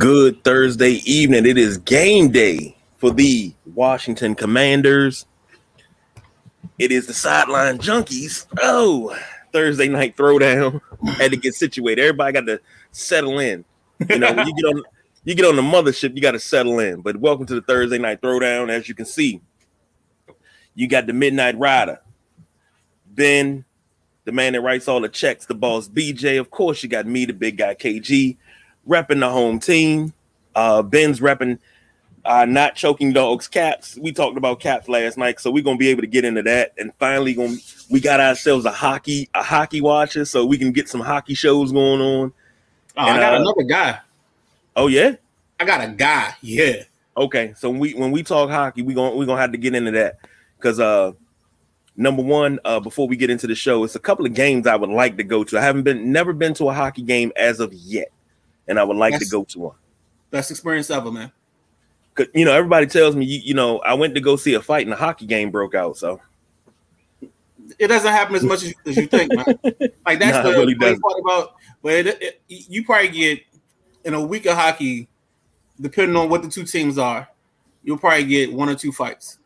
Good Thursday evening. It is game day for the Washington Commanders. It is the sideline junkies. Oh, Thursday night throwdown. Had to get situated. Everybody got to settle in. You know, you get on you get on the mothership, you got to settle in. But welcome to the Thursday night throwdown. As you can see, you got the Midnight Rider, Ben, the man that writes all the checks, the boss BJ. Of course, you got me, the big guy KG, repping the home team. Uh, Ben's repping uh, not choking dogs caps. We talked about caps last night, so we're gonna be able to get into that. And finally, gonna we got ourselves a hockey a hockey watcher, so we can get some hockey shows going on. Oh, and, I got uh, another guy. Oh yeah, I got a guy. Yeah. Okay, so when we when we talk hockey, we going we gonna have to get into that because uh number one, uh, before we get into the show, it's a couple of games I would like to go to. I haven't been never been to a hockey game as of yet, and I would like to go to one. Best experience ever, man. Cause you know, everybody tells me you, you know, I went to go see a fight and a hockey game broke out. So it doesn't happen as much as, as you think, man. Like that's nah, the really part about. But it, it, you probably get in a week of hockey, depending on what the two teams are, you'll probably get one or two fights.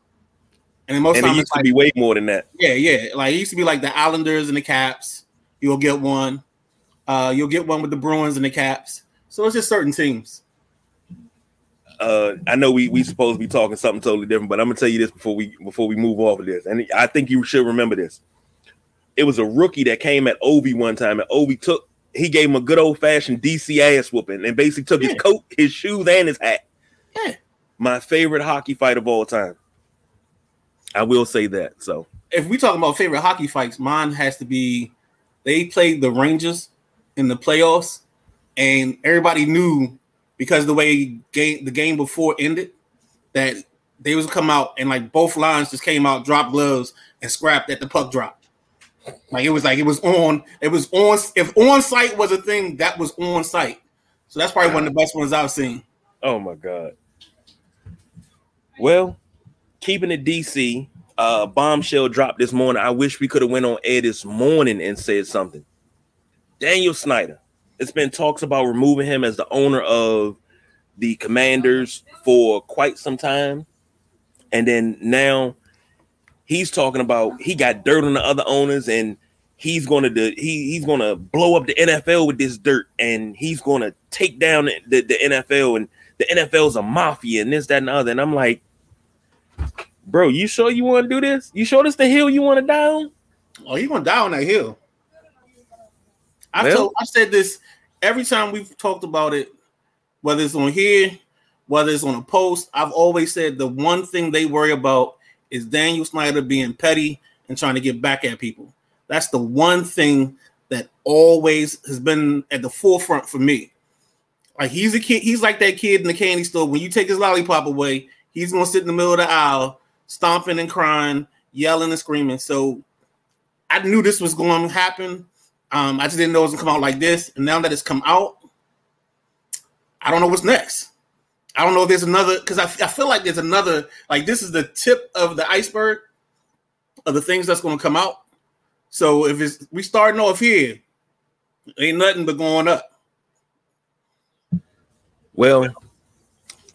And most and it used to like, be way more than that. Yeah, yeah. Like it used to be like the Islanders and the Caps. You'll get one. Uh, you'll get one with the Bruins and the Caps. So it's just certain teams. Uh, I know we we supposed to be talking something totally different, but I'm gonna tell you this before we before we move off of this, and I think you should remember this. It was a rookie that came at Ovi one time, and Ovi took he gave him a good old fashioned DC ass whooping, and basically took yeah. his coat, his shoes, and his hat. Yeah, my favorite hockey fight of all time. I will say that. So if we talk about favorite hockey fights, mine has to be they played the Rangers in the playoffs, and everybody knew because the way game the game before ended that they was come out and like both lines just came out, dropped gloves, and scrapped at the puck drop. Like it was like it was on, it was on. If on site was a thing, that was on site. So that's probably one of the best ones I've seen. Oh my god. Well, keeping it DC, uh, bombshell dropped this morning. I wish we could have went on air this morning and said something. Daniel Snyder. It's been talks about removing him as the owner of the Commanders for quite some time, and then now he's talking about he got dirt on the other owners and he's going to do, he he's going to blow up the NFL with this dirt and he's going to take down the, the NFL and the NFL's a mafia and this that and the other and I'm like bro, you sure you want to do this? You sure this the hill you want to down? Oh, you want to die on that hill? I well, told, I said this every time we've talked about it, whether it's on here, whether it's on a post. I've always said the one thing they worry about is Daniel Snyder being petty and trying to get back at people. That's the one thing that always has been at the forefront for me. Like he's a kid, he's like that kid in the candy store. When you take his lollipop away, he's gonna sit in the middle of the aisle stomping and crying, yelling and screaming. So I knew this was going to happen. Um, I just didn't know it was gonna come out like this. And now that it's come out, I don't know what's next. I don't know if there's another because I, I feel like there's another like this is the tip of the iceberg of the things that's going to come out. So if it's we starting off here, ain't nothing but going up. Well,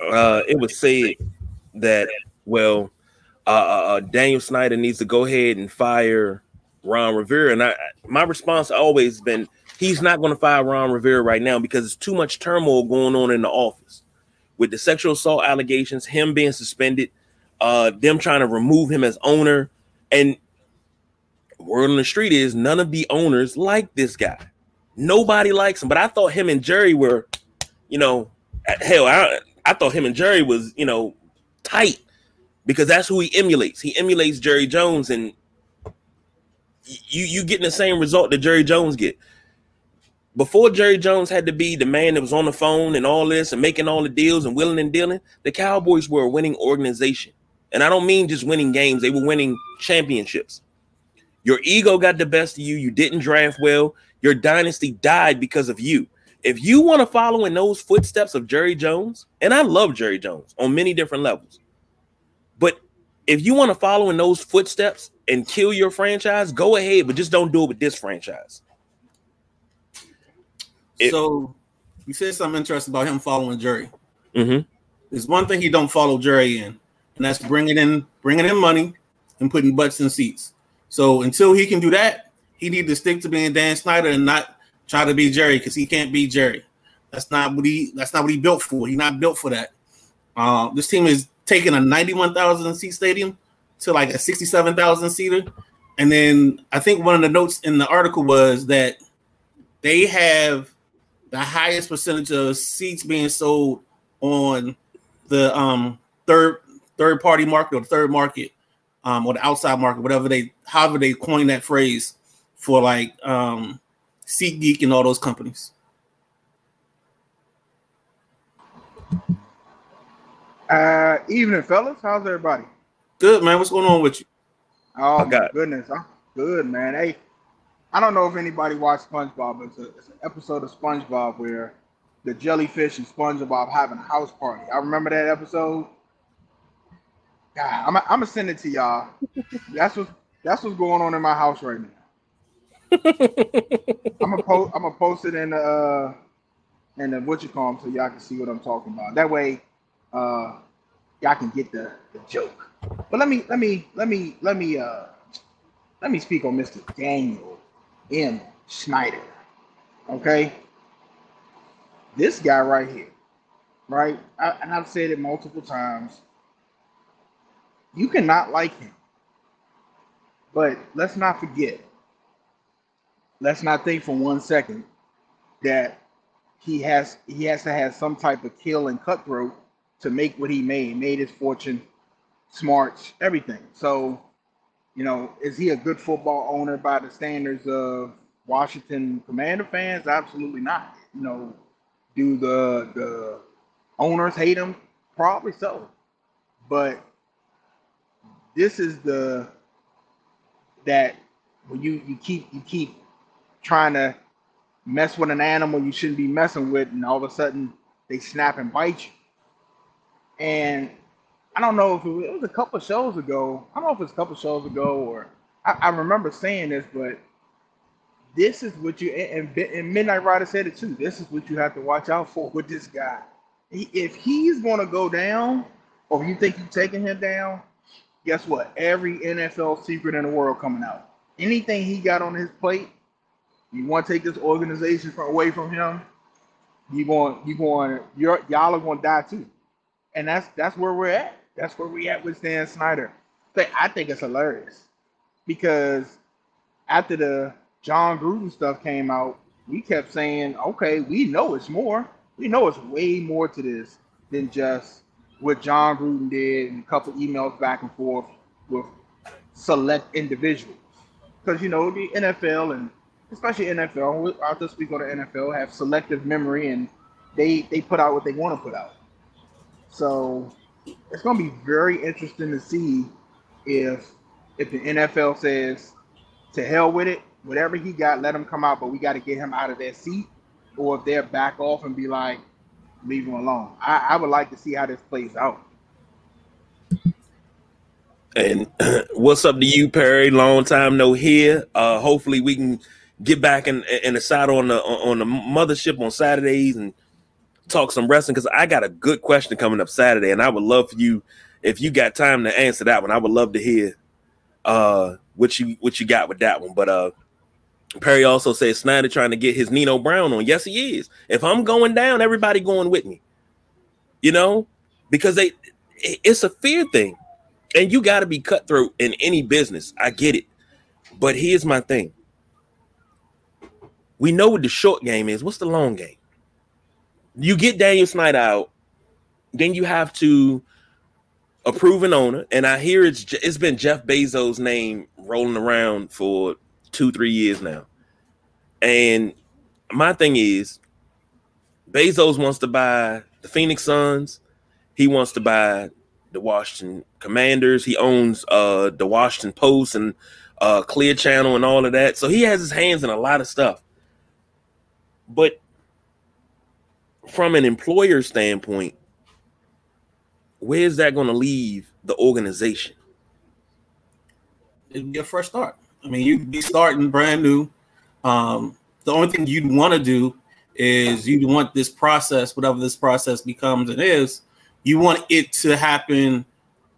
uh, it was said that well, uh, uh, uh, Daniel Snyder needs to go ahead and fire Ron Rivera. And I, my response always been he's not going to fire Ron Rivera right now because it's too much turmoil going on in the office with the sexual assault allegations, him being suspended, uh, them trying to remove him as owner, and word on the street is none of the owners like this guy. Nobody likes him. But I thought him and Jerry were, you know, hell, I I thought him and Jerry was, you know, tight because that's who he emulates. He emulates Jerry Jones, and you you getting the same result that Jerry Jones get. Before Jerry Jones had to be the man that was on the phone and all this and making all the deals and willing and dealing, the Cowboys were a winning organization. And I don't mean just winning games, they were winning championships. Your ego got the best of you. You didn't draft well. Your dynasty died because of you. If you want to follow in those footsteps of Jerry Jones, and I love Jerry Jones on many different levels, if you want to follow in those footsteps and kill your franchise, go ahead, but just don't do it with this franchise. If, so you said something interesting about him following Jerry. Mm-hmm. There's one thing he don't follow Jerry in, and that's bringing in bringing in money and putting butts in seats. So until he can do that, he need to stick to being Dan Snyder and not try to be Jerry because he can't be Jerry. That's not what he. That's not what he built for. He's not built for that. Uh, this team is taking a 91,000 seat stadium to like a 67,000 seater, and then I think one of the notes in the article was that they have the highest percentage of seats being sold on the um, third third party market or the third market um, or the outside market, whatever they however they coin that phrase for like um, SeatGeek and all those companies. Uh, evening, fellas. How's everybody? Good, man. What's going on with you? Oh my goodness, I'm good, man. Hey, I don't know if anybody watched SpongeBob. It's, a, it's an episode of SpongeBob where the jellyfish and SpongeBob having a house party. I remember that episode. God, I'm, I'm gonna send it to y'all. That's what that's what's going on in my house right now. I'm gonna post I'm gonna post it in the uh in the what you call them so y'all can see what I'm talking about. That way, uh, y'all can get the, the joke. But let me let me let me let me uh let me speak on Mr. Daniel M. Snyder. Okay, this guy right here, right? I, and I've said it multiple times. You cannot like him, but let's not forget. Let's not think for one second that he has he has to have some type of kill and cutthroat to make what he made, made his fortune, smarts, everything. So, you know, is he a good football owner by the standards of Washington Commander fans? Absolutely not. You know, do the the owners hate him? Probably so. But this is the that when you you keep you keep trying to mess with an animal you shouldn't be messing with, and all of a sudden they snap and bite you. And I don't know if it was, it was a couple shows ago. I don't know if it was a couple shows ago or I, I remember saying this, but this is what you and, and Midnight Rider said it too. This is what you have to watch out for with this guy. He, if he's going to go down, or you think you're taking him down, guess what? Every NFL secret in the world coming out. Anything he got on his plate, you want to take this organization from, away from him. You going, you going, you're, y'all are going to die too and that's that's where we're at. That's where we're at with Dan Snyder. I think it's hilarious because after the John Gruden stuff came out, we kept saying, okay, we know it's more. We know it's way more to this than just what John Gruden did and a couple emails back and forth with select individuals. Because you know the NFL and especially NFL, I'll just speak on the NFL, have selective memory and they they put out what they want to put out. So it's going to be very interesting to see if if the NFL says to hell with it, whatever he got, let him come out, but we got to get him out of that seat, or if they're back off and be like, leave him alone. I, I would like to see how this plays out. And what's up to you, Perry? Long time no here. Uh, hopefully we can get back in the saddle on the on the mothership on Saturdays and talk some wrestling because I got a good question coming up Saturday, and I would love for you if you got time to answer that one. I would love to hear uh what you what you got with that one. But uh Perry also says Snyder trying to get his Nino Brown on. Yes, he is. If I'm going down, everybody going with me. You know, because they it's a fear thing. And you got to be cutthroat in any business. I get it. But here's my thing. We know what the short game is. What's the long game? You get Daniel Snyder out, then you have to approve an owner. And I hear it's it's been Jeff Bezos' name rolling around for two, three years now. And my thing is, Bezos wants to buy the Phoenix Suns. He wants to buy the Washington Commanders. He owns uh the Washington Post and uh Clear Channel and all of that. So he has his hands in a lot of stuff. But from an employer standpoint, where's that going to leave the organization? It'd be a fresh start. I mean, you'd be starting brand new. Um, the only thing you'd want to do is you want this process, whatever this process becomes and is, you want it to happen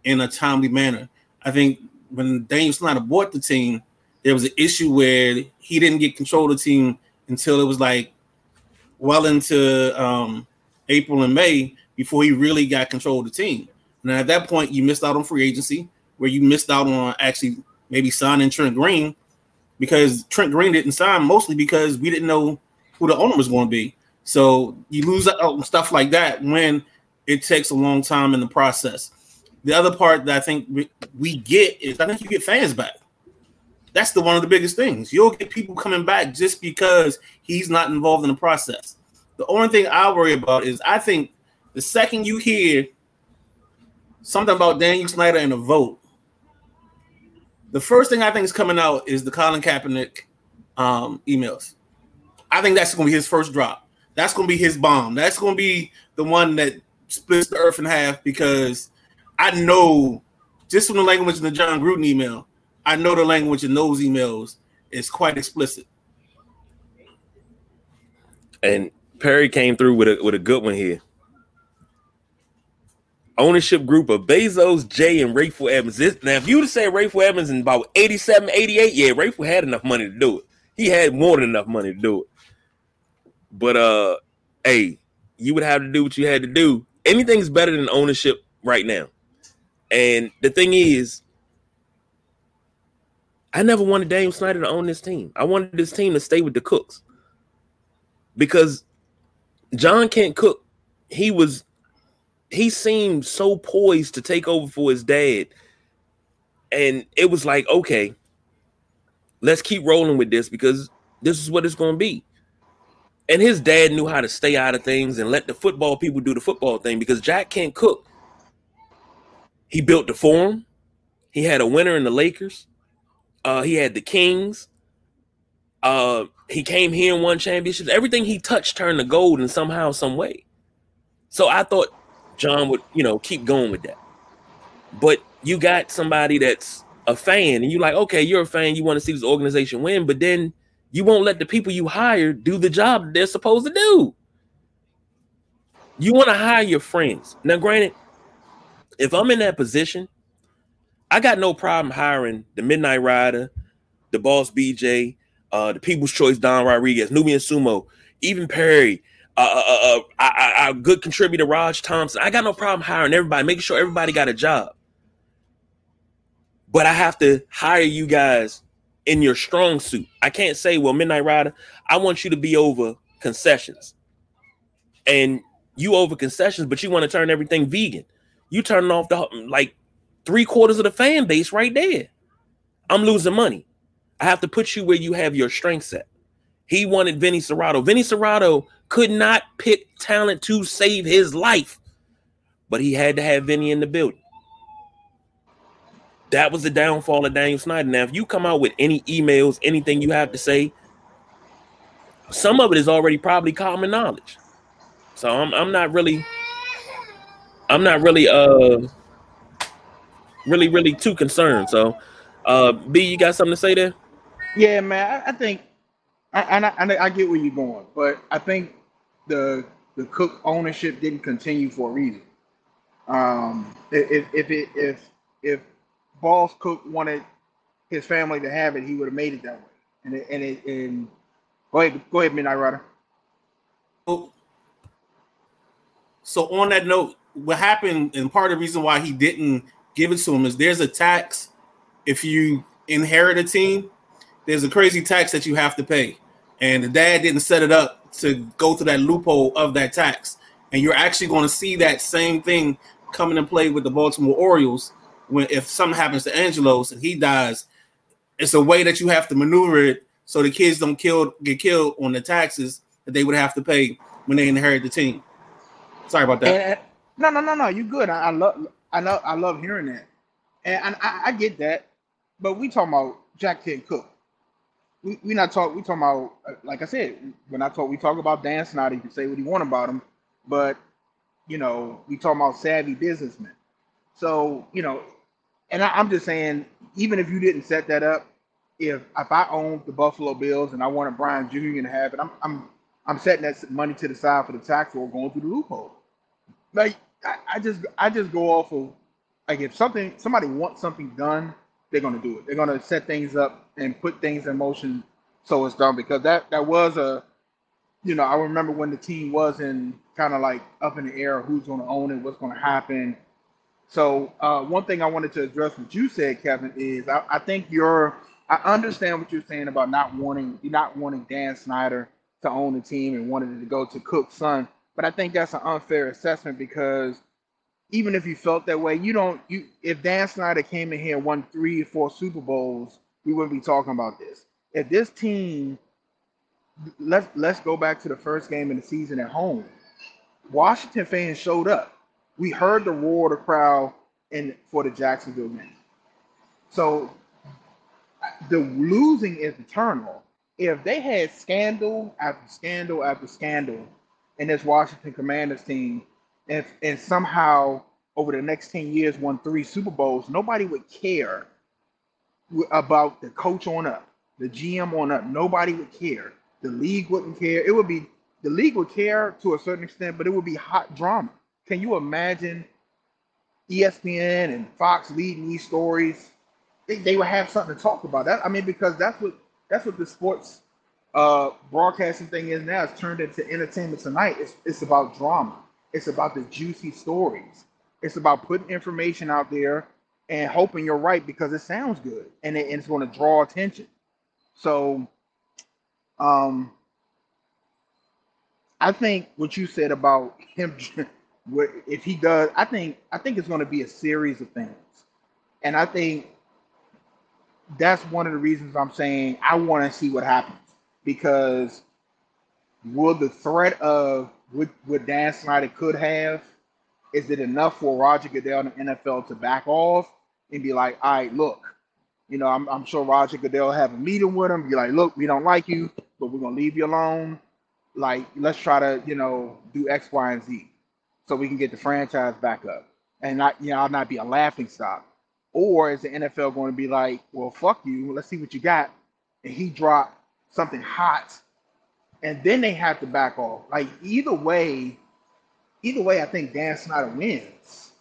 in a timely manner. I think when Daniel Snyder bought the team, there was an issue where he didn't get control of the team until it was like well into um, April and May before he really got control of the team. And at that point, you missed out on free agency, where you missed out on actually maybe signing Trent Green because Trent Green didn't sign mostly because we didn't know who the owner was going to be. So you lose out on stuff like that when it takes a long time in the process. The other part that I think we, we get is I think you get fans back. That's the one of the biggest things. You'll get people coming back just because he's not involved in the process. The only thing I worry about is I think the second you hear something about Daniel Snyder and a vote, the first thing I think is coming out is the Colin Kaepernick um, emails. I think that's going to be his first drop. That's going to be his bomb. That's going to be the one that splits the earth in half because I know just from the language in the John Gruden email, I know the language in those emails is quite explicit. And Perry came through with a with a good one here. Ownership group of Bezos, Jay, and Rayful Evans. This, now, if you would say Rayful Evans in about 87, 88, yeah, Rayful had enough money to do it. He had more than enough money to do it. But uh, hey, you would have to do what you had to do. Anything's better than ownership right now. And the thing is, I never wanted Daniel Snyder to own this team. I wanted this team to stay with the Cookes because John Kent Cooke. He was he seemed so poised to take over for his dad. And it was like, okay, let's keep rolling with this because this is what it's going to be. And his dad knew how to stay out of things and let the football people do the football thing because Jack Kent Cooke. He built the forum. He had a winner in the Lakers. Uh, he had the Kings. Uh, he came here and won championships. Everything he touched turned to gold in somehow, some way. So I thought John would, you know, keep going with that. But you got somebody that's a fan, and you're like, okay, you're a fan, you want to see this organization win, but then you won't let the people you hire do the job they're supposed to do. You want to hire your friends. Now, granted, if I'm in that position, I got no problem hiring the Midnight Rider, the Boss BJ, uh, the People's Choice Don Rodriguez, Nubian Sumo, even Perry, uh, uh, uh, uh, good contributor Raj Thompson. I got no problem hiring everybody, making sure everybody got a job. But I have to hire you guys in your strong suit. I can't say, well, Midnight Rider, I want you to be over concessions. And you over concessions, but you want to turn everything vegan. You turning off the like three quarters of the fan base right there. I'm losing money. I have to put you where you have your strength set. He wanted Vinny Cerrato. Vinny Cerrato could not pick talent to save his life, but he had to have Vinny in the building. That was the downfall of Daniel Snyder. Now, if you come out with any emails, anything you have to say, some of it is already probably common knowledge. So I'm I'm not really I'm not really uh really really too concerned. So uh B, you got something to say there? Yeah, man. I, I think I, I I get where you're going, but I think the the Cooke ownership didn't continue for a reason. Um, if if it if if Boss Cooke wanted his family to have it, he would have made it that way. And it, and it, and go ahead, go ahead, Midnight Rider. So, so on that note, what happened and part of the reason why he didn't give it to them. is there's a tax if you inherit a team. There's a crazy tax that you have to pay, and the dad didn't set it up to go through that loophole of that tax. And you're actually going to see that same thing coming in play with the Baltimore Orioles when if something happens to Angelos and he dies, it's a way that you have to maneuver it so the kids don't kill get killed on the taxes that they would have to pay when they inherit the team. Sorry about that. And, uh, no, no, no, no. You good? I, I love, I love, I love hearing that, and, and I, I, get that. But we talking about Jack Kent Cooke. We we not talk. We talking about uh, like I said when I talk. We talk about Dan Snyder. You can say what you want about him, but you know we talking about savvy businessmen. So you know and I, am just saying, even if you didn't set that up, if if I owned the Buffalo Bills and I wanted Brian Jr. to have it, I'm I'm I'm setting that money to the side for the tax or going through the loophole. Like I, I just I just go off of like if something somebody wants something done, they're gonna do it. They're gonna set things up and put things in motion so it's done because that that was a you know I remember when the team was in kind of like up in the air who's gonna own it, what's gonna happen. So uh, one thing I wanted to address what you said, Kevin, is I, I think you're I understand what you're saying about not wanting not wanting Dan Snyder to own the team and wanted it to go to Cooke's son, but I think that's an unfair assessment because even if you felt that way, you don't you if Dan Snyder came in here and won three four Super Bowls, we wouldn't be talking about this. If this team let's let's go back to the first game in the season at home. Washington fans showed up. We heard the roar of the crowd in for the Jacksonville game. So the losing is eternal. If they had scandal after scandal after scandal in this Washington Commanders team, and, and somehow over the next 10 years won three Super Bowls, nobody would care about the coach on up, the GM on up. Nobody would care. The league wouldn't care. It would be the league would care to a certain extent, but it would be hot drama. Can you imagine ESPN and Fox leading these stories? They, they would have something to talk about. That I mean, because that's what that's what the sports uh, broadcasting thing is now. It's turned into entertainment tonight. It's it's about drama. It's about the juicy stories. It's about putting information out there and hoping you're right because it sounds good and, it, and it's going to draw attention. So, um, I think what you said about him, if he does, I think I think it's going to be a series of things, and I think that's one of the reasons I'm saying I want to see what happens because will the threat of what, what Dan Snyder could have is it enough for Roger Goodell and the NFL to back off and be like, all right, look, you know, I'm, I'm sure Roger Goodell have a meeting with him, be like, look, we don't like you, but we're gonna leave you alone. Like, let's try to, you know, do X, Y, and Z so we can get the franchise back up and not, you know, I'll not be a laughing stock. Or is the NFL going to be like, well, fuck you, let's see what you got, and he dropped something hot, and then they have to back off. Like either way, either way, I think Dan Snyder wins.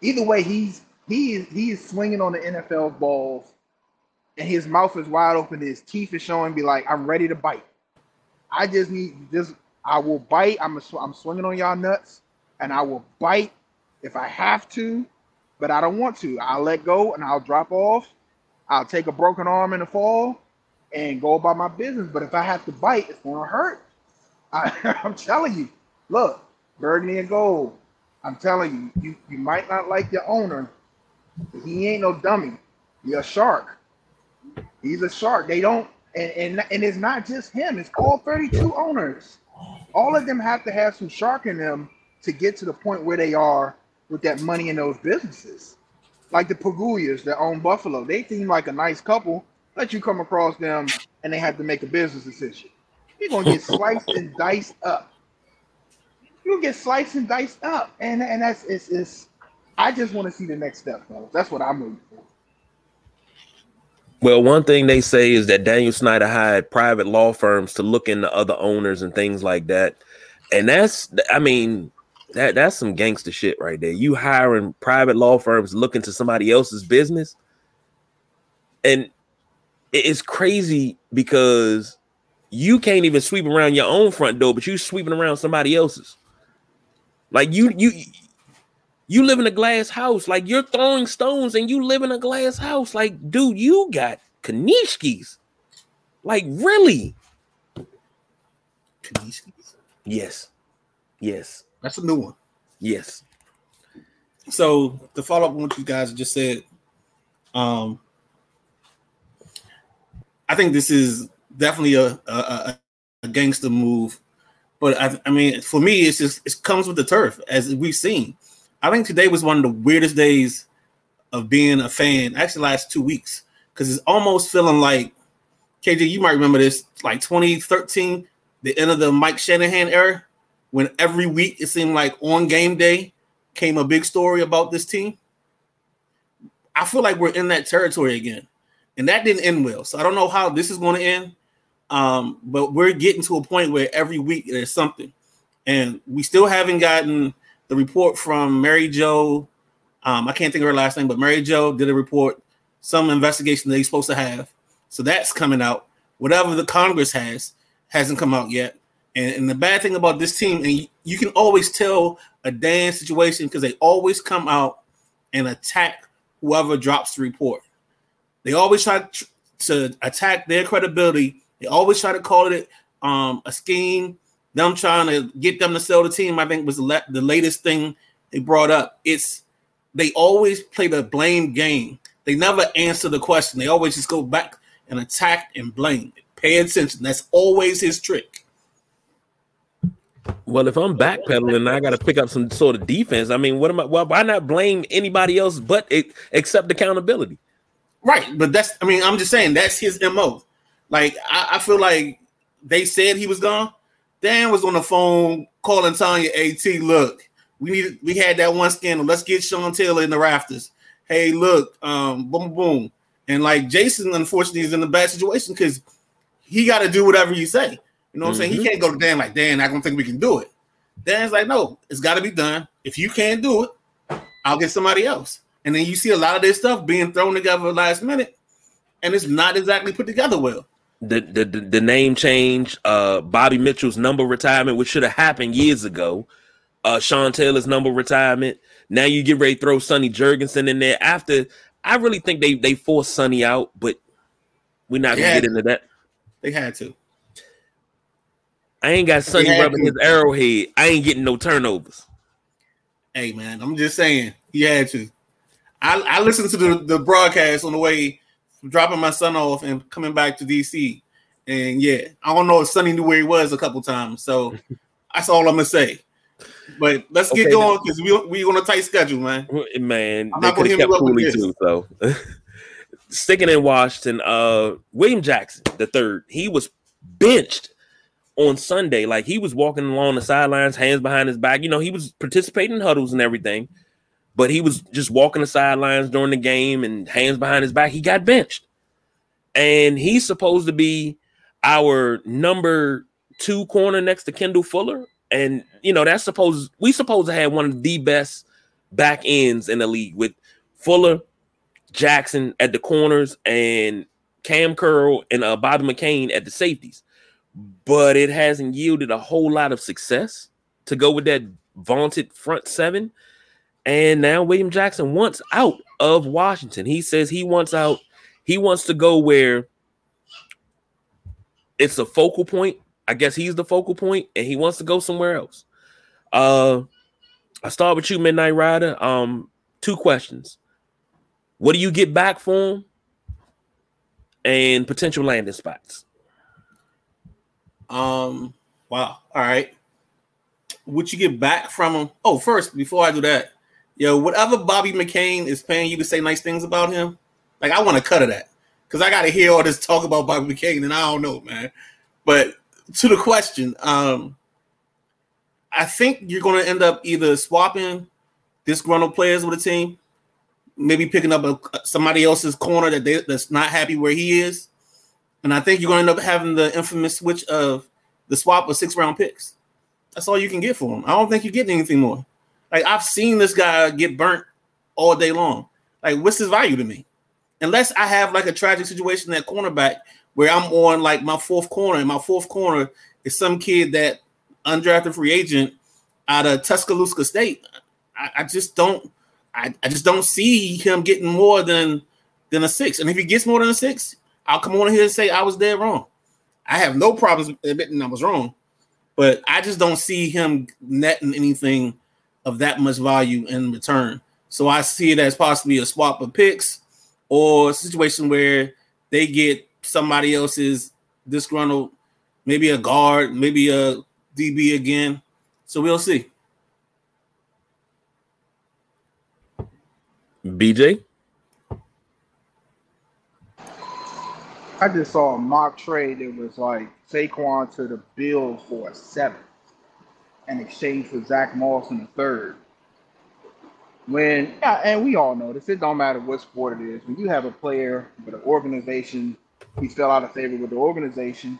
Either way, he's he is he is swinging on the NFL balls, and his mouth is wide open. His teeth is showing. Be like, I'm ready to bite. I just need just I will bite. I'm I'm swinging on y'all nuts, and I will bite if I have to, but I don't want to. I'll let go and I'll drop off. I'll take a broken arm in the fall and go about my business. But if I have to bite, it's gonna hurt. I, I'm telling you. Look, burgundy and gold. I'm telling you, you, you might not like your owner. He ain't no dummy. You're a shark. He's a shark. They don't, and, and, and it's not just him, it's all 32 owners. All of them have to have some shark in them to get to the point where they are with that money in those businesses. Like the Pegulas that own Buffalo. They seem like a nice couple. Let you come across them and they have to make a business decision. You're gonna get sliced and diced up you get sliced and diced up, and and that's it's, it's I just want to see the next step, fellas. That's what I'm looking for. Well, one thing they say is that Daniel Snyder hired private law firms to look into other owners and things like that, and that's I mean that that's some gangster shit right there. You hiring private law firms looking to somebody else's business, and it's crazy because you can't even sweep around your own front door, but you're sweeping around somebody else's. Like you you you live in a glass house. Like you're throwing stones and you live in a glass house. Like, dude, you got Kanishkis. Like, really? Kanishkis? Yes. Yes. That's a new one. Yes. So to follow up on what you guys just said, um, I think this is definitely a, a, a gangster move but I, I mean, for me, it's just it comes with the turf, as we've seen. I think today was one of the weirdest days of being a fan. Actually, last two weeks, because it's almost feeling like KJ. You might remember this, like 2013, the end of the Mike Shanahan era, when every week it seemed like on game day came a big story about this team. I feel like we're in that territory again, and that didn't end well. So I don't know how this is going to end. Um, but we're getting to a point where every week there's something, and we still haven't gotten the report from Mary Jo. Um, I can't think of her last name, but Mary Jo did a report, some investigation they're supposed to have. So that's coming out. Whatever the Congress has hasn't come out yet. And, and the bad thing about this team, and you, you can always tell a Dan situation because they always come out and attack whoever drops the report. They always try to, attack their credibility. They always try to call it um, a scheme. Them trying to get them to sell the team, I think, was the, la- the latest thing they brought up. It's they always play the blame game. They never answer the question. They always just go back and attack and blame. Pay attention. That's always his trick. Well, if I'm backpedaling, I got to pick up some sort of defense. I mean, what am I? Well, why not blame anybody else but it, accept accountability? Right, but that's. I mean, I'm just saying that's his mo. Like, I, I feel like they said he was gone. Dan was on the phone calling Tanya At. Look, we need. We had that one scandal. Let's get Sean Taylor in the rafters. Hey, look, um, boom, boom, and like Jason, unfortunately, is in a bad situation because he got to do whatever you say. You know what mm-hmm. I'm saying? He mm-hmm. can't go to Dan like Dan. I don't think we can do it. Dan's like, no, it's got to be done. If you can't do it, I'll get somebody else. And then you see a lot of this stuff being thrown together last minute, and it's not exactly put together well. The the, the, the name change, uh, Bobby Mitchell's number retirement, which should have happened years ago. Uh, Sean Taylor's number retirement. Now you get ready to throw Sonny Jurgensen in there. After I really think they they forced Sonny out, but we're not gonna get into that. They had to. I ain't got Sonny rubbing his arrowhead. I ain't getting no turnovers. Hey man, I'm just saying he had to. I, I listened to the, the broadcast on the way dropping my son off and coming back to DC. And yeah, I don't know if Sonny knew where he was a couple times. So that's all I'm gonna say. But let's get okay, going because we we on a tight schedule, man. Man, I'm they could have kept Cooley too. So sticking in Washington, uh, William Jackson the third, he was benched on Sunday. Like he was walking along the sidelines, hands behind his back. You know, he was participating in huddles and everything, but he was just walking the sidelines during the game and hands behind his back. He got benched. And he's supposed to be our number two corner next to Kendall Fuller. And you know, that's supposed we supposed to have one of the best back ends in the league with Fuller, Jackson at the corners, and Kam Curl and uh, Bobby McCain at the safeties but it hasn't yielded a whole lot of success to go with that vaunted front seven. And now William Jackson wants out of Washington. He says he wants out. He wants to go where it's a focal point. I guess he's the focal point, and he wants to go somewhere else. Uh, I start with you, Midnight Rider. Um, two questions. What do you get back for him? And potential landing spots. Um, wow. All right. What you get back from him? Oh, first, before I do that, yo, whatever Bobby McCain is paying you to say nice things about him, like I want to cut of that because I got to hear all this talk about Bobby McCain, and I don't know, man. But to the question, um, I think you're going to end up either swapping disgruntled players with a team, maybe picking up a, somebody else's corner that they, that's not happy where he is, and I think you're going to end up having the infamous switch of the swap of six round picks. That's all you can get for him. I don't think you're getting anything more. Like I've seen this guy get burnt all day long. Like, what's his value to me? Unless I have like a tragic situation at cornerback where I'm on like my fourth corner, and my fourth corner is some kid that undrafted free agent out of Tuscaloosa State. I, I just don't I, I just don't see him getting more than than a six. And if he gets more than a six, I'll come on here and say I was dead wrong. I have no problems admitting I was wrong, but I just don't see him netting anything of that much value in return. So I see it as possibly a swap of picks or a situation where they get somebody else's disgruntled, maybe a guard, maybe a DB again. So we'll see. BJ? I just saw a mock trade that was like Saquon to the Bills for a seventh in exchange for Zach Moss in the third. When yeah, and we all know this, it don't matter what sport it is. When you have a player with an organization, he fell out of favor with the organization,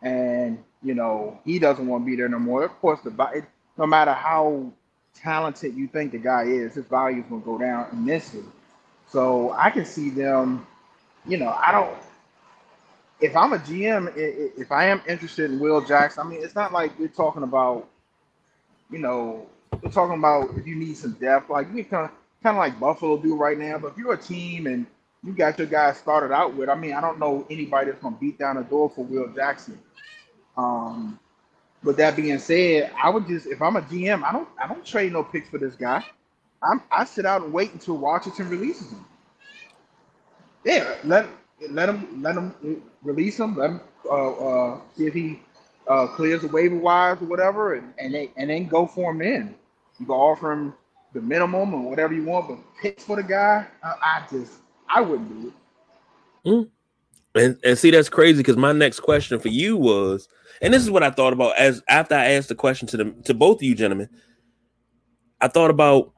and you know he doesn't want to be there no more. Of course, the no matter how talented you think the guy is, his value is going to go down immensely. So I can see them. You know, I don't. If I'm a GM, if I am interested in Will Jackson, I mean, it's not like we're talking about. You know, we're talking about if you need some depth, like we kind of kind of like Buffalo do right now. But if you're a team and you got your guys started out with, I mean, I don't know anybody that's gonna beat down the door for Will Jackson. Um, with that being said, I would just if I'm a GM, I don't I don't trade no picks for this guy. I'm I sit out and wait until Washington releases him. Yeah, let let him let him release him. Let him uh, uh, see if he uh, clears the waiver wires or whatever, and and, they, and then go for him. in. you can offer him the minimum or whatever you want, but picks for the guy, I, I just I wouldn't do it. Mm. And and see that's crazy because my next question for you was, and this is what I thought about as after I asked the question to them to both of you gentlemen. I thought about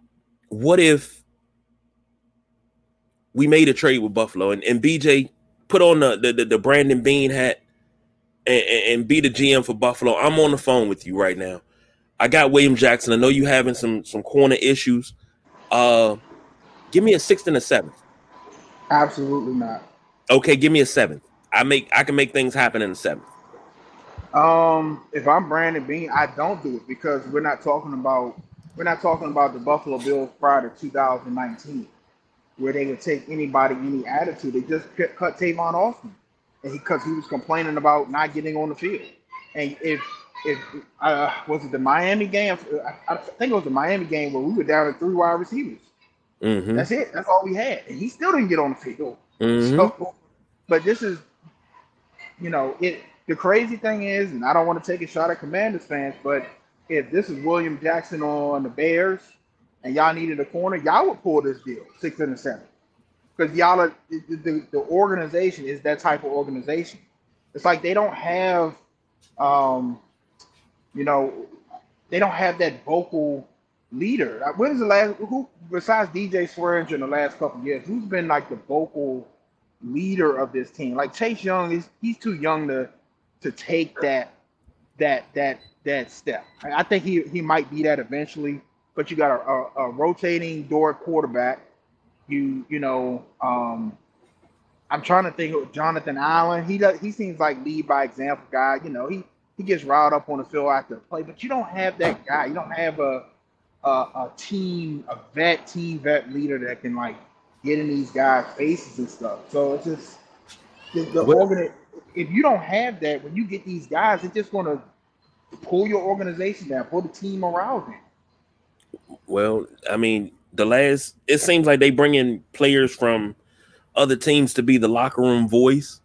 what if we made a trade with Buffalo and, and BJ put on the, the, the Brandon Beane hat and, and be the GM for Buffalo. I'm on the phone with you right now. I got William Jackson. I know you having some some corner issues. Uh give me a sixth and a seventh. Absolutely not. Okay, give me a seventh. I make I can make things happen in the seventh. Um, if I'm Brandon Beane, I don't do it because we're not talking about we're not talking about the Buffalo Bills prior to 2019, where they would take anybody, any attitude. They just cut Tavon off him, and because he, was complaining about not getting on the field. And if if uh, was it the Miami game? I, I, think it was the Miami game where we were down to three wide receivers. Mm-hmm. That's it. That's all we had, and he still didn't get on the field. Mm-hmm. So, but this is, you know, it. The crazy thing is, and I don't want to take a shot at Commanders fans, but if this is William Jackson on the Bears, and y'all needed a corner, y'all would pull this deal six and seven, because y'all are the, the, organization is that type of organization. It's like they don't have, um, you know, they don't have that vocal leader. When is the last who besides DJ Swearinger in the last couple years, who's been like the vocal leader of this team? Like Chase Young is he's too young to to take that that that that step. I think he he might be that eventually, but you got a, a, a rotating door quarterback. You you know, um, I'm trying to think of Jonathan Allen. He does he seems like lead by example guy. You know, he he gets riled up on the field after play, but you don't have that guy. You don't have a a, a team, a vet team vet leader that can like get in these guys' faces and stuff. So it's just the, the organi- if you don't have that, when you get these guys, it's just gonna pull your organization down, pull the team around it. Well, I mean, the last it seems like they bring in players from other teams to be the locker room voice.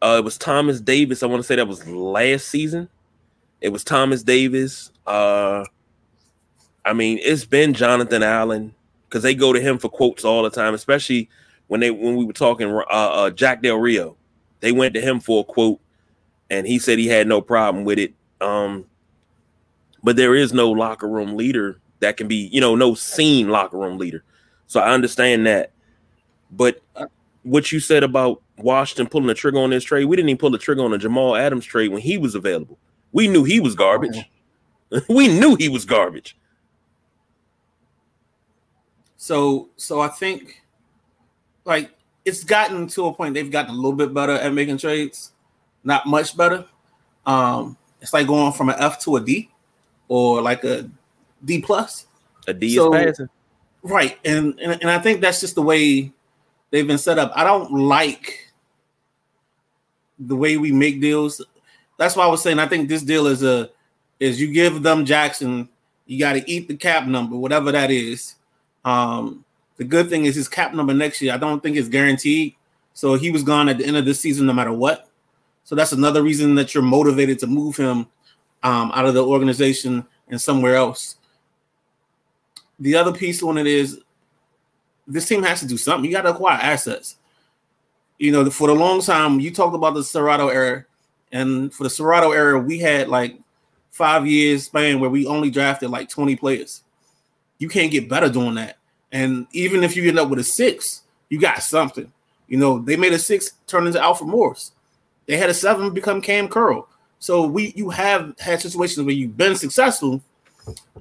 Uh, it was Thomas Davis. I want to say that was last season. It was Thomas Davis. Uh, I mean, it's been Jonathan Allen because they go to him for quotes all the time, especially when they when we were talking uh, uh, Jack Del Rio. They went to him for a quote, and he said he had no problem with it. Um, but there is no locker room leader that can be, you know, no seen locker room leader. So I understand that. But what you said about Washington pulling the trigger on this trade, we didn't even pull the trigger on the Jamal Adams trade when he was available. We knew he was garbage. we knew he was garbage. So so I think like it's gotten to a point they've gotten a little bit better at making trades, not much better. Um, it's like going from an F to a D, or like a D plus. A D so, is passing, right? And, and and I think that's just the way they've been set up. I don't like the way we make deals. That's why I was saying I think this deal is a is you give them Jackson, you got to eat the cap number, whatever that is um, the good thing is his cap number next year. I don't think it's guaranteed. So he was gone at the end of this season, no matter what. So that's another reason that you're motivated to move him um, out of the organization and somewhere else. The other piece on it is this team has to do something. You got to acquire assets. You know, for the long time, you talked about the Cerrato era, and for the Cerrato era, we had like five years span where we only drafted like 20 players. You can't get better doing that. And even if you end up with a six, you got something. You know, they made a six turn into Alfred Morris. They had a seven become Kam Curl. So we you have had situations where you've been successful.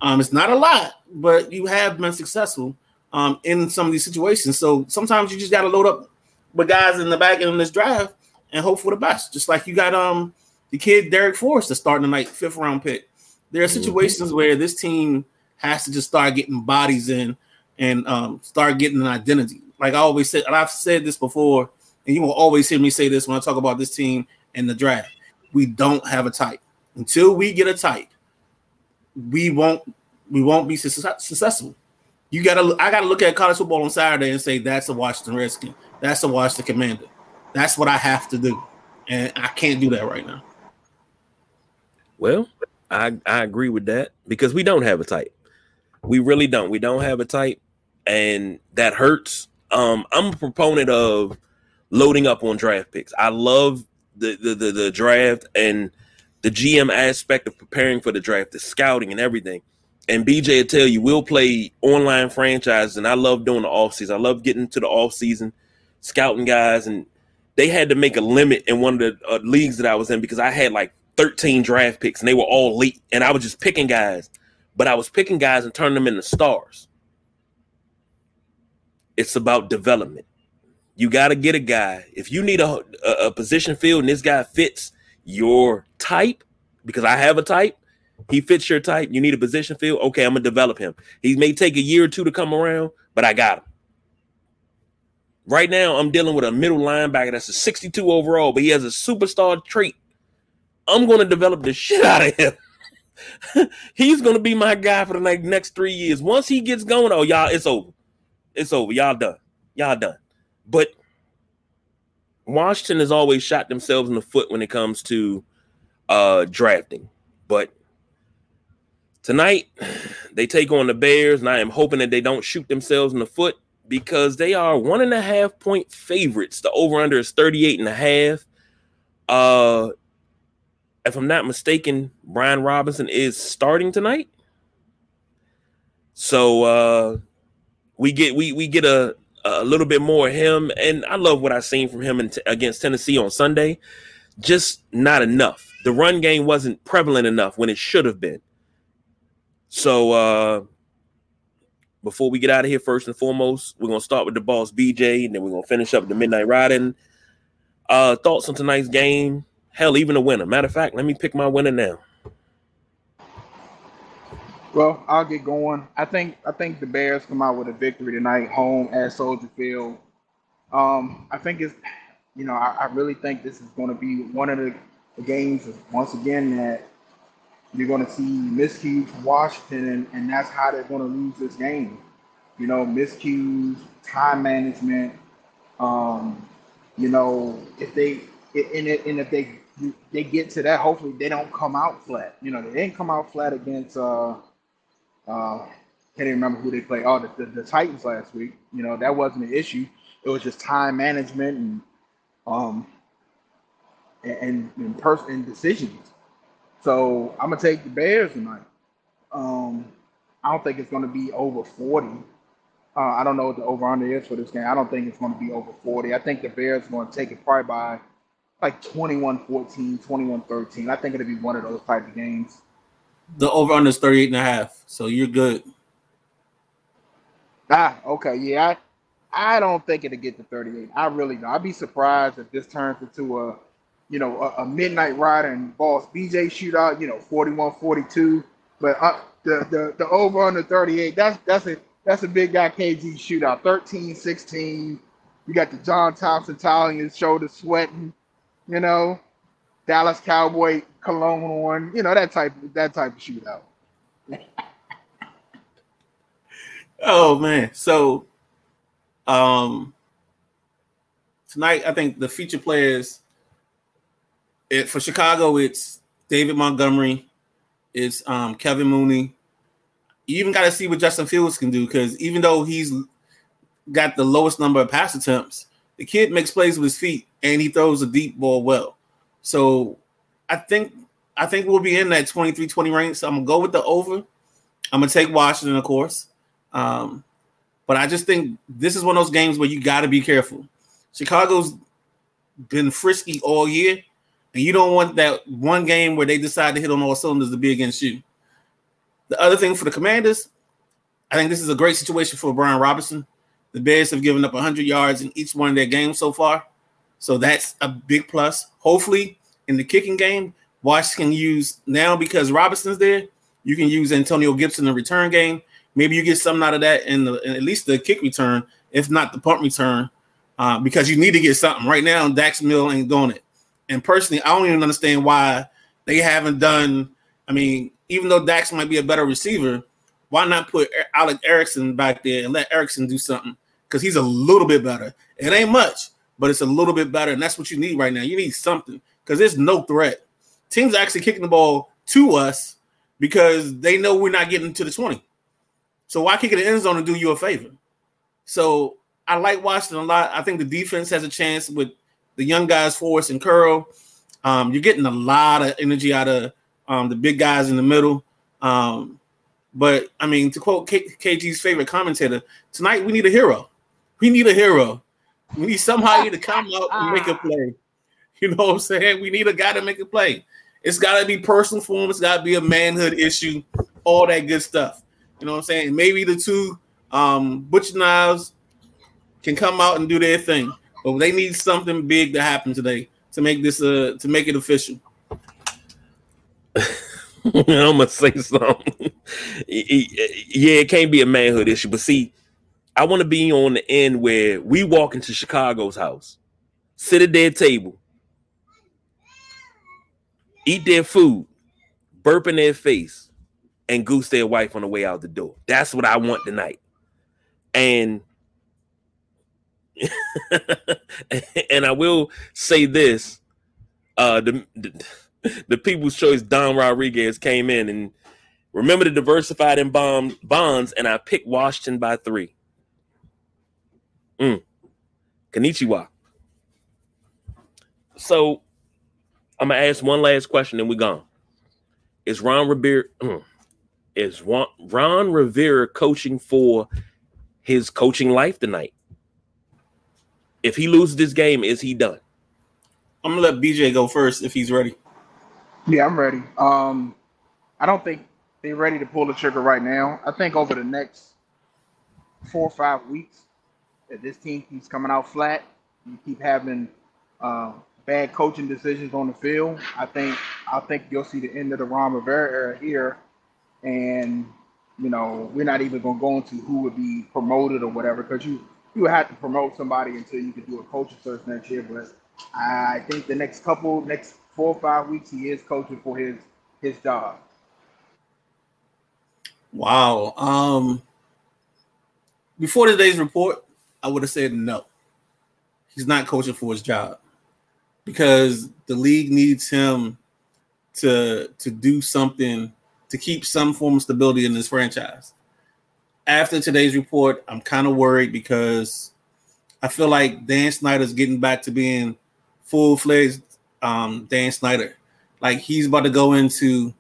Um, it's not a lot, but you have been successful um, in some of these situations. So sometimes you just got to load up with guys in the back end of this draft and hope for the best. Just like you got um the kid Darrick Forrester starting tonight, fifth round pick. There are mm-hmm. situations where this team has to just start getting bodies in and um, start getting an identity. Like I always said, and I've said this before, and you will always hear me say this when I talk about this team and the draft. We don't have a type. Until we get a type, we won't we won't be successful. You gotta I gotta look at college football on Saturday and say that's a Washington Redskin, that's a Washington Commander. That's what I have to do. And I can't do that right now. Well, I, I agree with that because we don't have a type. We really don't. We don't have a type, and that hurts. Um, I'm a proponent of loading up on draft picks. I love the the, the, the draft and the GM aspect of preparing for the draft, the scouting and everything. And BJ will tell you, we'll play online franchises, and I love doing the off season. I love getting to the off season, scouting guys, and they had to make a limit in one of the uh, leagues that I was in because I had like 13 draft picks, and they were all late, and I was just picking guys but I was picking guys and turning them into stars. It's about development. You got to get a guy. If you need a, a, a position filled and this guy fits your type, because I have a type, he fits your type. You need a position field. Okay, I'm gonna develop him. He may take a year or two to come around, but I got him. Right now, I'm dealing with a middle linebacker that's a 62 overall, but he has a superstar trait. I'm gonna develop the shit out of him. he's gonna be my guy for the like next three years. Once he gets going, oh y'all, it's over. It's over. Y'all done. Y'all done. But Washington has always shot themselves in the foot when it comes to uh drafting. But tonight they take on the Bears, and I am hoping that they don't shoot themselves in the foot because they are one and a half point favorites. The over under is 38 and a half. Uh if I'm not mistaken, Brian Robinson is starting tonight. So uh we get we we get a a little bit more of him, and I love what I've seen from him t- against Tennessee on Sunday. Just not enough. The run game wasn't prevalent enough when it should have been. So uh before we get out of here, first and foremost, we're gonna start with the boss BJ, and then we're gonna finish up the midnight riding. Uh thoughts on tonight's game Hell, even a winner. Matter of fact, let me pick my winner now. Well, I'll get going. I think I think the Bears come out with a victory tonight, home at Soldier Field. Um, I think it's, you know, I, I really think this is going to be one of the, the games once again that you're going to see miscues from Washington, and, and that's how they're going to lose this game. You know, miscues, time management. Um, you know, if they and, and if they they get to that, hopefully they don't come out flat. You know, they didn't come out flat against uh uh can't even remember who they played. Oh, the, the, the Titans last week. You know, that wasn't an issue. It was just time management and um and and, person and decisions. So I'm gonna take the Bears tonight. Um, I don't think it's gonna be over 40. Uh, I don't know what the over under is for this game. I don't think it's to be over 40. I think the Bears are to take it probably by like 21-14, 21-13. I think it'll be one of those type of games. The over under is 38 and a half, so you're good. Ah, okay. Yeah, I, I don't think it'll get to 38. I really don't. I'd be surprised if this turns into a you know, a, a midnight rider and boss BJ shootout, you know, 41-42. But uh, the, the the over under 38, that's that's a that's a big guy KG shootout. 13-16. You got the John Thompson toweling his shoulder sweating you know, Dallas Cowboy cologne on, you know, that type that type of shootout. oh man. So um tonight I think the feature players it, for Chicago it's David Montgomery, it's um Kevin Mooney. You even got to see what Justin Fields can do because even though he's got the lowest number of pass attempts, the kid makes plays with his feet and he throws a deep ball well. So I think I think we'll be in that 23-20 range. So I'm gonna go with the over. I'm gonna take Washington, of course. Um, but I just think this is one of those games where you got to be careful. Chicago's been frisky all year, And you don't want that one game where they decide to hit on all cylinders to be against you. The other thing for the Commanders, I think this is a great situation for Brian Robinson. The Bears have given up 100 yards in each one of their games so far. So that's a big plus. Hopefully, in the kicking game, Washington can use now because Robinson's there. You can use Antonio Gibson in the return game. Maybe you get something out of that in, the, in at least the kick return, if not the punt return, uh, because you need to get something right now. Dax Milne ain't doing it, and personally, I don't even understand why they haven't done. I mean, even though Dax might be a better receiver, why not put Alex Erickson back there and let Erickson do something? Because he's a little bit better. It ain't much, but it's a little bit better, and that's what you need right now. You need something because there's no threat. Teams are actually kicking the ball to us because they know we're not getting to the 20. So why kick it in the end zone and do you a favor? So I like Washington a lot. I think the defense has a chance with the young guys, Forrest and Curl. Um, you're getting a lot of energy out of um, the big guys in the middle. Um, but I mean, to quote K- KG's favorite commentator, tonight we need a hero. We need a hero. We need somebody to come up and make a play. You know what I'm saying? We need a guy to make a play. It's got to be personal for him. It's got to be a manhood issue, all that good stuff. You know what I'm saying? Maybe the two um, Butch Knives can come out and do their thing, but they need something big to happen today to make this uh to make it official. I'm gonna say something. yeah, it can't be a manhood issue, but see, I want to be on the end where we walk into Chicago's house, sit at their table, eat their food, burp in their face, and goose their wife on the way out the door. That's what I want tonight. And and I will say this: uh, the, the the People's Choice Don Rodriguez came in and remember to diversify in bomb bonds, and I picked Washington by three. Mm. Konnichiwa. So I'm gonna ask one last question, and we're gone. Is Ron Rivera mm, is Ron, Ron Rivera coaching for his coaching life tonight? If he loses this game, is he done? I'm gonna let BJ go first if he's ready. Yeah, I'm ready. Um, I don't think they're ready to pull the trigger right now. I think over the next four or five weeks, that this team keeps coming out flat, you keep having uh, bad coaching decisions on the field. I think I think you'll see the end of the Ron Rivera era here, and you know we're not even going to go into who would be promoted or whatever because you you have to promote somebody until you could do a coaching search next year. But I think the next couple next four or five weeks, he is coaching for his his job. Wow. Um, before today's report, I would have said no. He's not coaching for his job because the league needs him to to do something to keep some form of stability in this franchise. After today's report, I'm kind of worried because I feel like Dan Snyder's getting back to being full fledged um, Dan Snyder. Like he's about to go into.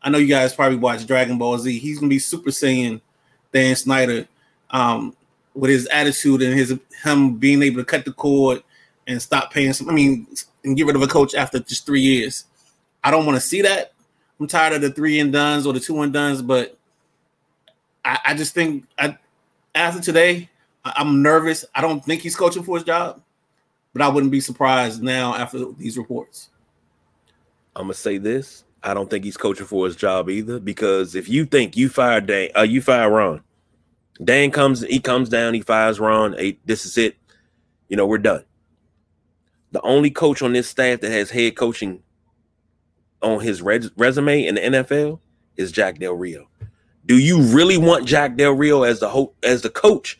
I know you guys probably watch Dragon Ball Z. He's gonna be Super Saiyan Dan Snyder um, with his attitude and his him being able to cut the cord and stop paying some. I mean, and get rid of a coach after just three years. I don't want to see that. I'm tired of the three and duns or the two and duns, but I, I just think I, after today, I'm nervous. I don't think he's coaching for his job but I wouldn't be surprised now after these reports. I'm gonna say this: I don't think he's coaching for his job either. Because if you think you fire Dan, uh, you fire Ron, Dan comes, he comes down, he fires Ron. Hey, this is it. You know, we're done. The only coach on this staff that has head coaching on his res- resume in the NFL is Jack Del Rio. Do you really want Jack Del Rio as the ho- as the coach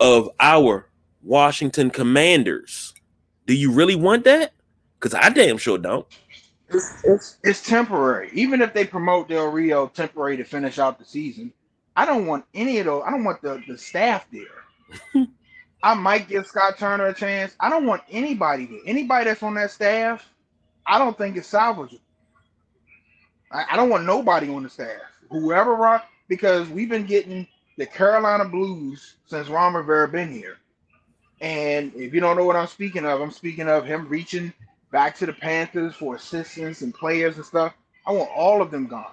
of our Washington Commanders? Do you really want that? Because I damn sure don't. It's, it's, it's temporary. Even if they promote Del Rio temporary to finish out the season, I don't want any of those. I don't want the, the staff there. I might give Scott Turner a chance. I don't want anybody there. Anybody that's on that staff, I don't think it's salvageable. I, I don't want nobody on the staff. Whoever Ron, because we've been getting the Carolina Blues since Ron Rivera been here. And if you don't know what I'm speaking of, I'm speaking of him reaching back to the Panthers for assistance and players and stuff. I want all of them gone.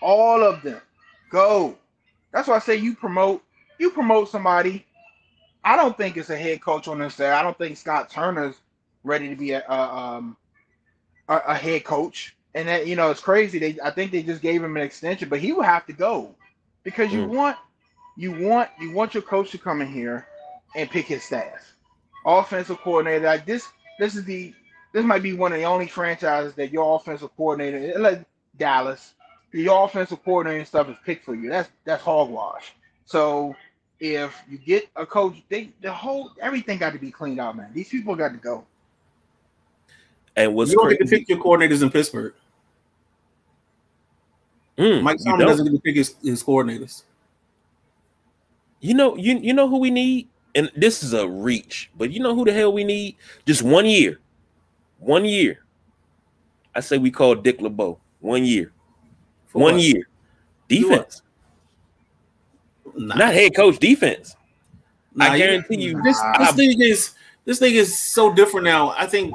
All of them. Go. That's why I say you promote you promote somebody. I don't think it's a head coach on this side. I don't think Scott Turner's ready to be a, a um a, a, head coach. And that you know it's crazy. They I think they just gave him an extension, but he will have to go because you mm. want you want you want your coach to come in here and pick his staff. Offensive coordinator. Like this this is the this might be one of the only franchises that your offensive coordinator like Dallas, your offensive coordinator and stuff is picked for you. That's that's hogwash. So if you get a coach, they the whole everything got to be cleaned out, man. These people got to go. And what's you don't crazy, get to pick your coordinators in Pittsburgh. Mm, Mike Tomlin doesn't get to pick his, his coordinators. You know, you you know who we need, and this is a reach, but you know who the hell we need? Just one year, one year. I say we call Dick LeBeau one year, For one what? year, defense, nah. not head coach, defense. Nah, I guarantee you, you this, this thing is this thing is so different now. I think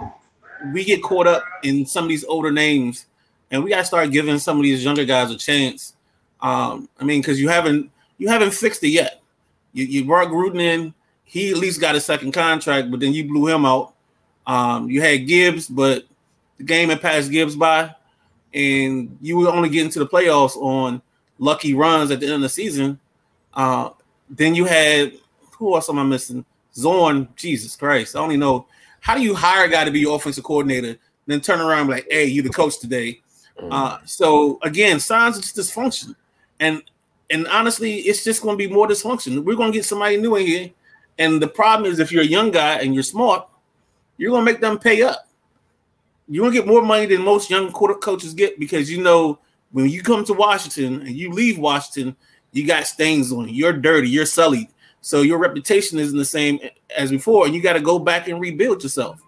we get caught up in some of these older names, and we got to start giving some of these younger guys a chance. Um, I mean, because you haven't you haven't fixed it yet. You, you brought Gruden in, he at least got a second contract, but then you blew him out. Um, you had Gibbs, but the game had passed Gibbs by, and you were only getting to the playoffs on lucky runs at the end of the season. Uh, then you had who else am I missing? Zorn, Jesus Christ. I only know how do you hire a guy to be your offensive coordinator, then turn around and be like, hey, you the coach today. Mm-hmm. Uh, so again, signs of dysfunction. And and honestly, it's just going to be more dysfunction. We're going to get somebody new in here. And the problem is if you're a young guy and you're smart, you're going to make them pay up. You're to get more money than most young quarter coaches get because you know when you come to Washington and you leave Washington, you got stains on you. You're dirty. You're sullied. So your reputation isn't the same as before, and you got to go back and rebuild yourself.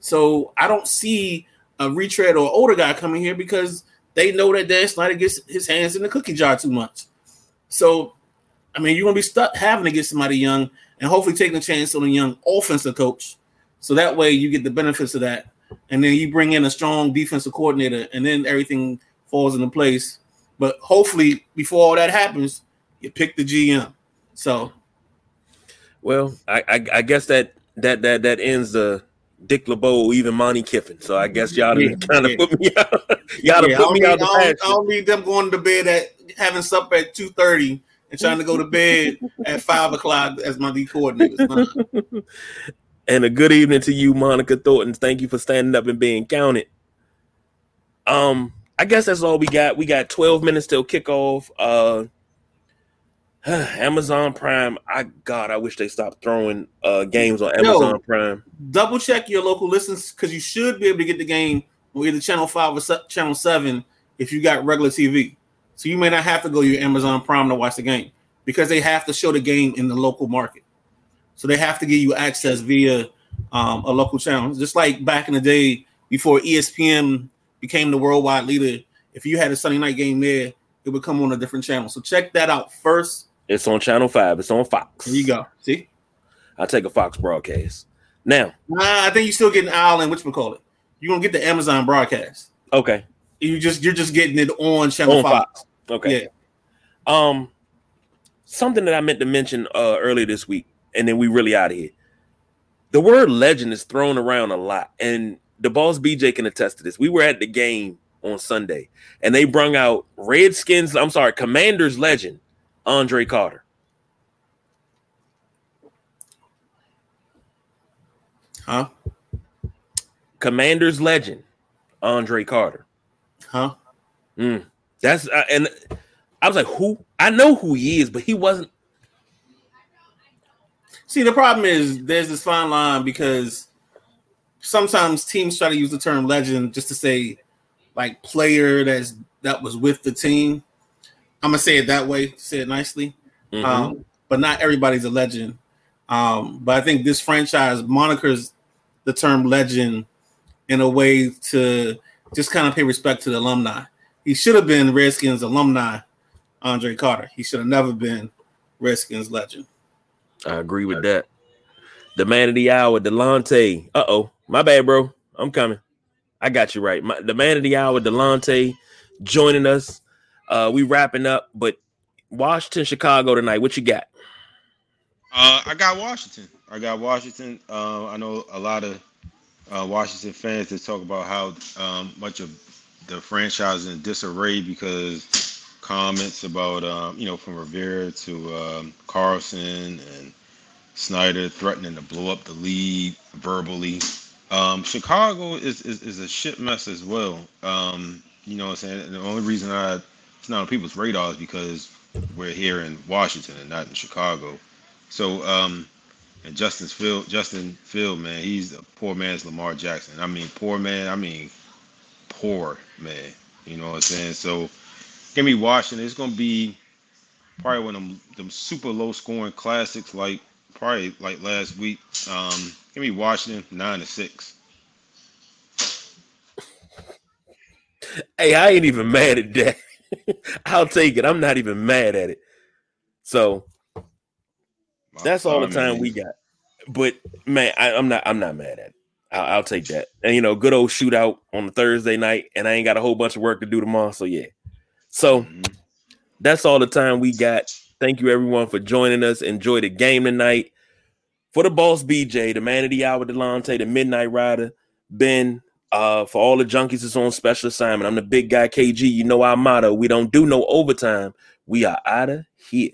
So I don't see a retread or older guy coming here because they know that Dan Snyder gets his hands in the cookie jar too much. So, I mean, you're gonna be stuck having to get somebody young and hopefully taking a chance on a young offensive coach. So that way you get the benefits of that, and then you bring in a strong defensive coordinator, and then everything falls into place. But hopefully, before all that happens, you pick the GM. So well, I, I, I guess that that that that ends the Dick LeBeau, even Monte Kiffin. So I guess y'all yeah, kind of yeah. put me out. y'all yeah, put me need, out the I don't, I don't need them going to bed at having supper at two thirty and trying to go to bed at five o'clock as my lead coordinators. and a good evening to you, Monica Thornton. Thank you for standing up and being counted. Um, I guess that's all we got. We got 12 minutes till kickoff. Uh Amazon Prime. I God, I wish they stopped throwing uh, games on Amazon Yo, Prime. Double check your local listings because you should be able to get the game on either Channel Five or Channel Seven if you got regular TV. So you may not have to go to your Amazon Prime to watch the game because they have to show the game in the local market. So they have to give you access via um, a local channel, just like back in the day before ESPN became the worldwide leader. If you had a Sunday night game there, it would come on a different channel. So check that out first it's on Channel Five. It's on Fox. There you go. See, I'll take a Fox broadcast. Now, nah, I think you're still getting Al and which we call it. You're gonna get the Amazon broadcast. Okay. You just you're just getting it on Channel on Fox. Fox. Okay. Yeah. Um, something that I meant to mention uh earlier this week, and then we really out of here. The word legend is thrown around a lot, and the boss BJ can attest to this. We were at the game on Sunday, and they brung out Redskins. I'm sorry, Commanders legend Andre Carter. Huh? Commanders legend, Andre Carter. Huh? Mm. That's uh, and I was like, who? I know who he is, but he wasn't. See, the problem is there's this fine line because sometimes teams try to use the term legend just to say like player that's that was with the team. I'm gonna say it that way, say it nicely. Mm-hmm. Um, but not everybody's a legend. Um, but I think this franchise monikers the term legend in a way to just kind of pay respect to the alumni. He should have been Redskins alumni, Andre Carter. He should have never been Redskins legend. I agree with that. The man of the hour, Delonte. Uh oh, my bad, bro. I'm coming. I got you right. My, the man of the hour, Delonte, joining us. Uh, we wrapping up, but Washington, Chicago tonight. What you got? Uh, I got Washington. I got Washington. Uh, I know a lot of uh, Washington fans that talk about how um, much of the franchise is in disarray because comments about um, you know from Rivera to um, Carlson and Snyder threatening to blow up the league verbally. Um, Chicago is, is, is a shit mess as well. Um, you know what I'm saying? And the only reason I it's not on people's radars because we're here in Washington and not in Chicago. So um, and Justin's Field, Justin Field, man, he's a poor man's Lamar Jackson. I mean, poor man. I mean, poor man. You know what I'm saying? So, give me Washington. It's gonna be probably one of them, them super low scoring classics, like probably like last week. Um, give me Washington nine to six. Hey, I ain't even mad at that. I'll take it. I'm not even mad at it. So that's all the time we got. But man, I, am not. I'm not mad at it. I'll, I'll, take that. And you know, good old shootout on the Thursday night, and I ain't got a whole bunch of work to do tomorrow. So yeah. So mm-hmm. that's all the time we got. Thank you everyone for joining us. Enjoy the game tonight. For the boss BJ, the man of the hour, Delonte, the Midnight Rider, Ben, uh, for all the junkies that's on special assignment. I'm the big guy KG. You know our motto. We don't do no overtime. We are out of here.